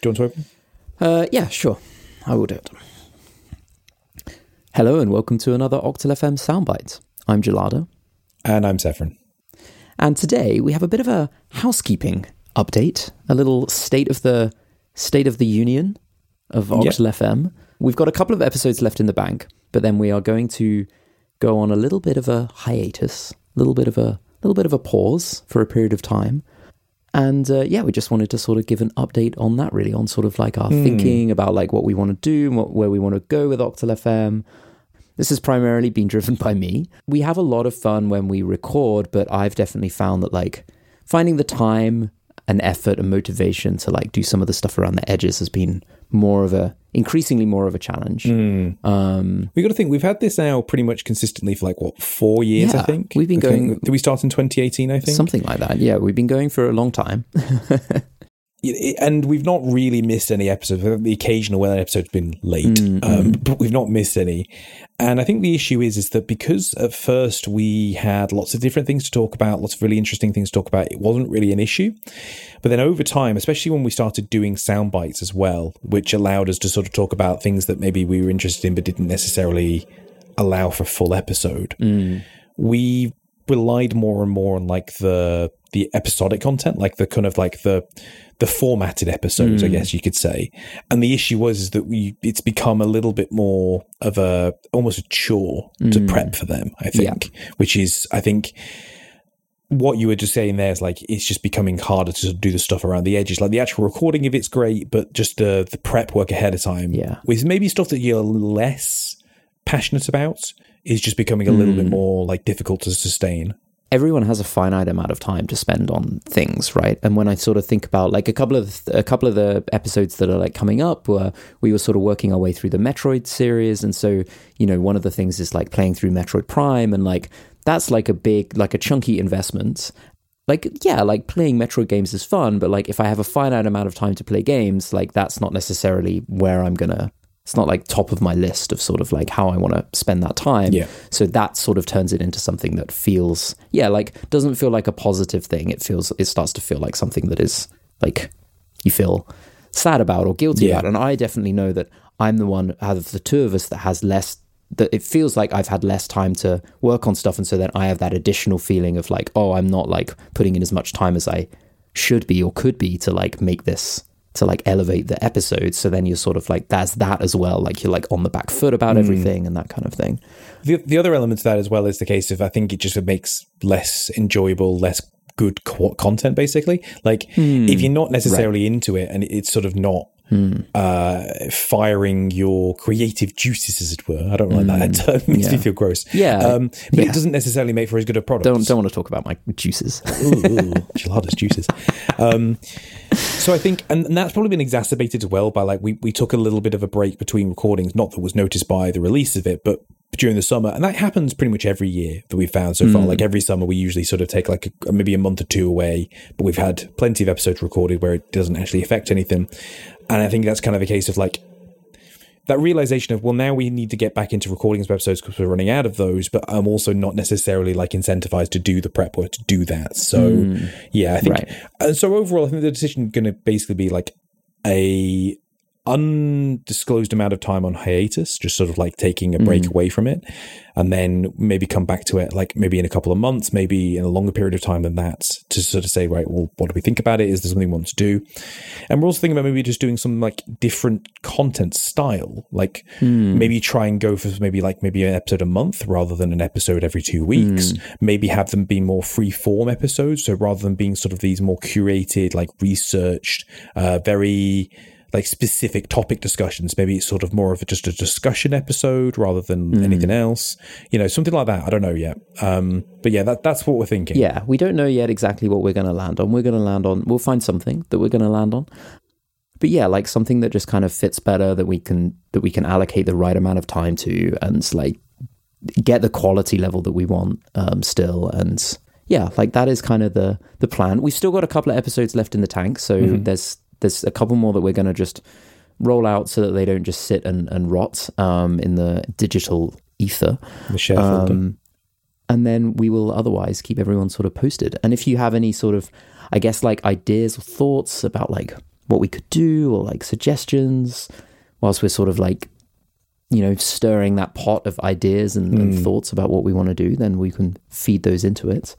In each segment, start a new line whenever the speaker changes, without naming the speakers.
Do you want to open?
Uh, yeah, sure. I will do it. Hello and welcome to another Octal FM Soundbite. I'm Gelado.
And I'm Saffron.
And today we have a bit of a housekeeping update, a little state of the state of the union of Octal yep. FM. We've got a couple of episodes left in the bank, but then we are going to go on a little bit of a hiatus, a little bit of a little bit of a pause for a period of time. And uh, yeah, we just wanted to sort of give an update on that, really, on sort of like our mm. thinking about like what we want to do, what, where we want to go with Octal FM. This has primarily been driven by me. We have a lot of fun when we record, but I've definitely found that like finding the time and effort and motivation to like do some of the stuff around the edges has been more of a increasingly more of a challenge.
Mm. Um, we got to think we've had this now pretty much consistently for like what four years.
Yeah,
I think
we've been going.
Did we start in 2018? I think
something like that. Yeah, we've been going for a long time.
and we've not really missed any episodes. The occasional where an episode's been late, mm-hmm. um, but we've not missed any. And I think the issue is is that because at first we had lots of different things to talk about, lots of really interesting things to talk about, it wasn't really an issue. But then over time, especially when we started doing sound bites as well, which allowed us to sort of talk about things that maybe we were interested in but didn't necessarily allow for a full episode,
mm.
we relied more and more on like the the episodic content, like the kind of like the the formatted episodes, mm. I guess you could say. And the issue was is that we it's become a little bit more of a almost a chore mm. to prep for them. I think, yeah. which is I think what you were just saying there is like it's just becoming harder to do the stuff around the edges. Like the actual recording of it's great, but just the the prep work ahead of time,
yeah,
with maybe stuff that you're less passionate about is just becoming a little bit mm. more like difficult to sustain
everyone has a finite amount of time to spend on things, right? And when I sort of think about like a couple of a couple of the episodes that are like coming up, where we were sort of working our way through the Metroid series, and so you know one of the things is like playing through Metroid Prime, and like that's like a big like a chunky investment. Like yeah, like playing Metroid games is fun, but like if I have a finite amount of time to play games, like that's not necessarily where I'm gonna it's not like top of my list of sort of like how I want to spend that time.
Yeah.
So that sort of turns it into something that feels, yeah, like doesn't feel like a positive thing. It feels, it starts to feel like something that is like you feel sad about or guilty yeah. about. And I definitely know that I'm the one out of the two of us that has less that it feels like I've had less time to work on stuff and so then I have that additional feeling of like oh I'm not like putting in as much time as I should be or could be to like make this to like elevate the episode. So then you're sort of like, there's that as well. Like you're like on the back foot about mm. everything and that kind of thing.
The, the other element to that as well is the case of I think it just makes less enjoyable, less good content basically. Like
mm.
if you're not necessarily right. into it and it's sort of not
Mm.
Uh, firing your creative juices, as it were. I don't like mm. that term; it makes yeah. me feel gross.
Yeah,
um, but
yeah.
it doesn't necessarily make for as good a product.
Don't don't want to talk about my juices.
ooh, ooh, geladas juices. Um, so I think, and, and, that's probably been exacerbated as well by like we we took a little bit of a break between recordings, not that was noticed by the release of it, but during the summer, and that happens pretty much every year that we've found so mm. far. Like every summer, we usually sort of take like a, maybe a month or two away, but we've had plenty of episodes recorded where it doesn't actually affect anything. And I think that's kind of a case of like that realization of well now we need to get back into recording of episodes because we're running out of those but i'm also not necessarily like incentivized to do the prep work to do that so mm. yeah i think right. and so overall i think the decision going to basically be like a undisclosed amount of time on hiatus, just sort of like taking a break mm. away from it, and then maybe come back to it like maybe in a couple of months, maybe in a longer period of time than that, to sort of say, right, well, what do we think about it? Is there something we want to do? And we're also thinking about maybe just doing some like different content style, like
mm.
maybe try and go for maybe like maybe an episode a month rather than an episode every two weeks. Mm. Maybe have them be more free form episodes, so rather than being sort of these more curated, like researched, uh, very like specific topic discussions. Maybe it's sort of more of a, just a discussion episode rather than mm. anything else. You know, something like that. I don't know yet. Um, but yeah, that, that's what we're thinking.
Yeah, we don't know yet exactly what we're going to land on. We're going to land on. We'll find something that we're going to land on. But yeah, like something that just kind of fits better that we can that we can allocate the right amount of time to and like get the quality level that we want um, still and yeah, like that is kind of the the plan. We've still got a couple of episodes left in the tank, so mm-hmm. there's there's a couple more that we're going to just roll out so that they don't just sit and, and rot um, in the digital ether.
The um,
and then we will otherwise keep everyone sort of posted. And if you have any sort of, I guess, like ideas or thoughts about like what we could do or like suggestions whilst we're sort of like you know stirring that pot of ideas and,
Hmm.
and thoughts about what we want to do then we can feed those into it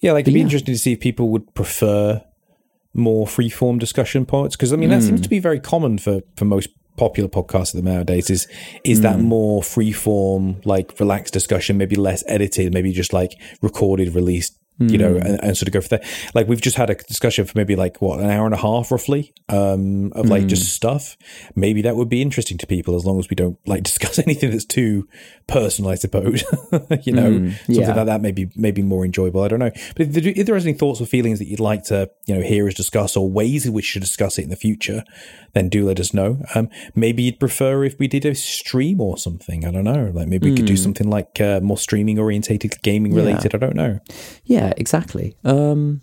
Yeah, like it'd be
yeah.
interesting to see if people would prefer more free-form discussion parts? because I mean that seems hmm. to be very common for for most popular podcasts of them nowadays is is that hmm. more free-form like relaxed discussion maybe less edited maybe just like recorded released you know and, and sort of go for that. Like we've just had a discussion for maybe like what an hour and a half roughly um of like just stuff. Maybe that would be interesting to people as long as we don't like discuss anything that's too personal i suppose you know? Something
yeah.
like that may be maybe more enjoyable i don't know. But if there, if there is any thoughts or feelings that you'd like to you know hear us discuss or ways in which to discuss it in the future then do let us know. Um maybe you'd prefer if we did a stream or something i don't know. Like maybe we could do something like uh, more streaming orientated gaming related i don't know.
Yeah exactly. Um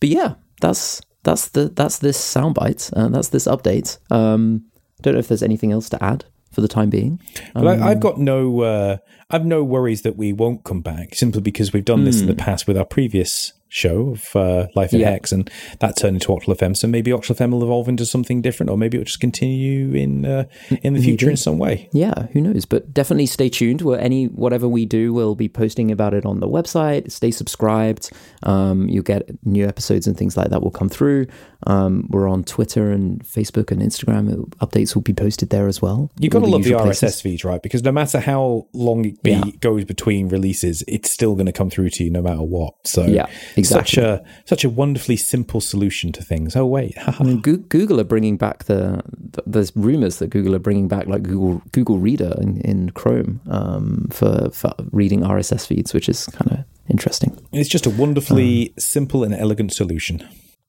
but yeah that's that's the that's this soundbite uh, that's this update. Um don't know if there's anything else to add for the time being.
But I, I've got no, uh, I've no worries that we won't come back simply because we've done this in the past with our previous show of uh, Life in
Yeah.
Hex, and that turned into Octal FM. So maybe Octal FM will evolve into something different, or maybe it'll just continue in uh, in the future in some way.
yeah who knows but definitely stay tuned where any whatever we do we'll be posting about it on the website stay subscribed um, you'll get new episodes and things like that will come through um, we're on twitter and facebook and instagram updates will be posted there as well
You've got to love the RSS
places.
feeds, right? Because no matter how long it be,
Yeah.
goes between releases, it's still going to come through to you no matter what. So
Yeah, exactly.
Such a such a wonderfully simple solution to things. Oh wait,
I mean, Google are bringing back the, the. There's rumors that Google are bringing back like Google Google Reader in, in Chrome um, for for reading RSS feeds, which is kind of interesting.
it's just a wonderfully simple and elegant solution.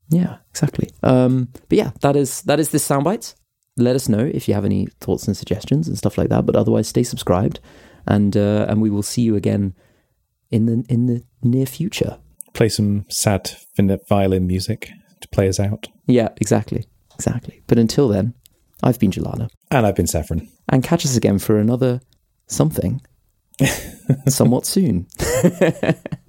Yeah, exactly. Um, but yeah, that is that is this soundbite. Let us know if you have any thoughts and suggestions and stuff like that. But otherwise, stay subscribed, and uh, and we will see you again in the in the near future.
Play some sad violin music to play us out.
Yeah, exactly, exactly. But until then, I've been Jelana.
And I've been Saffron.
and catch us again for another something somewhat soon.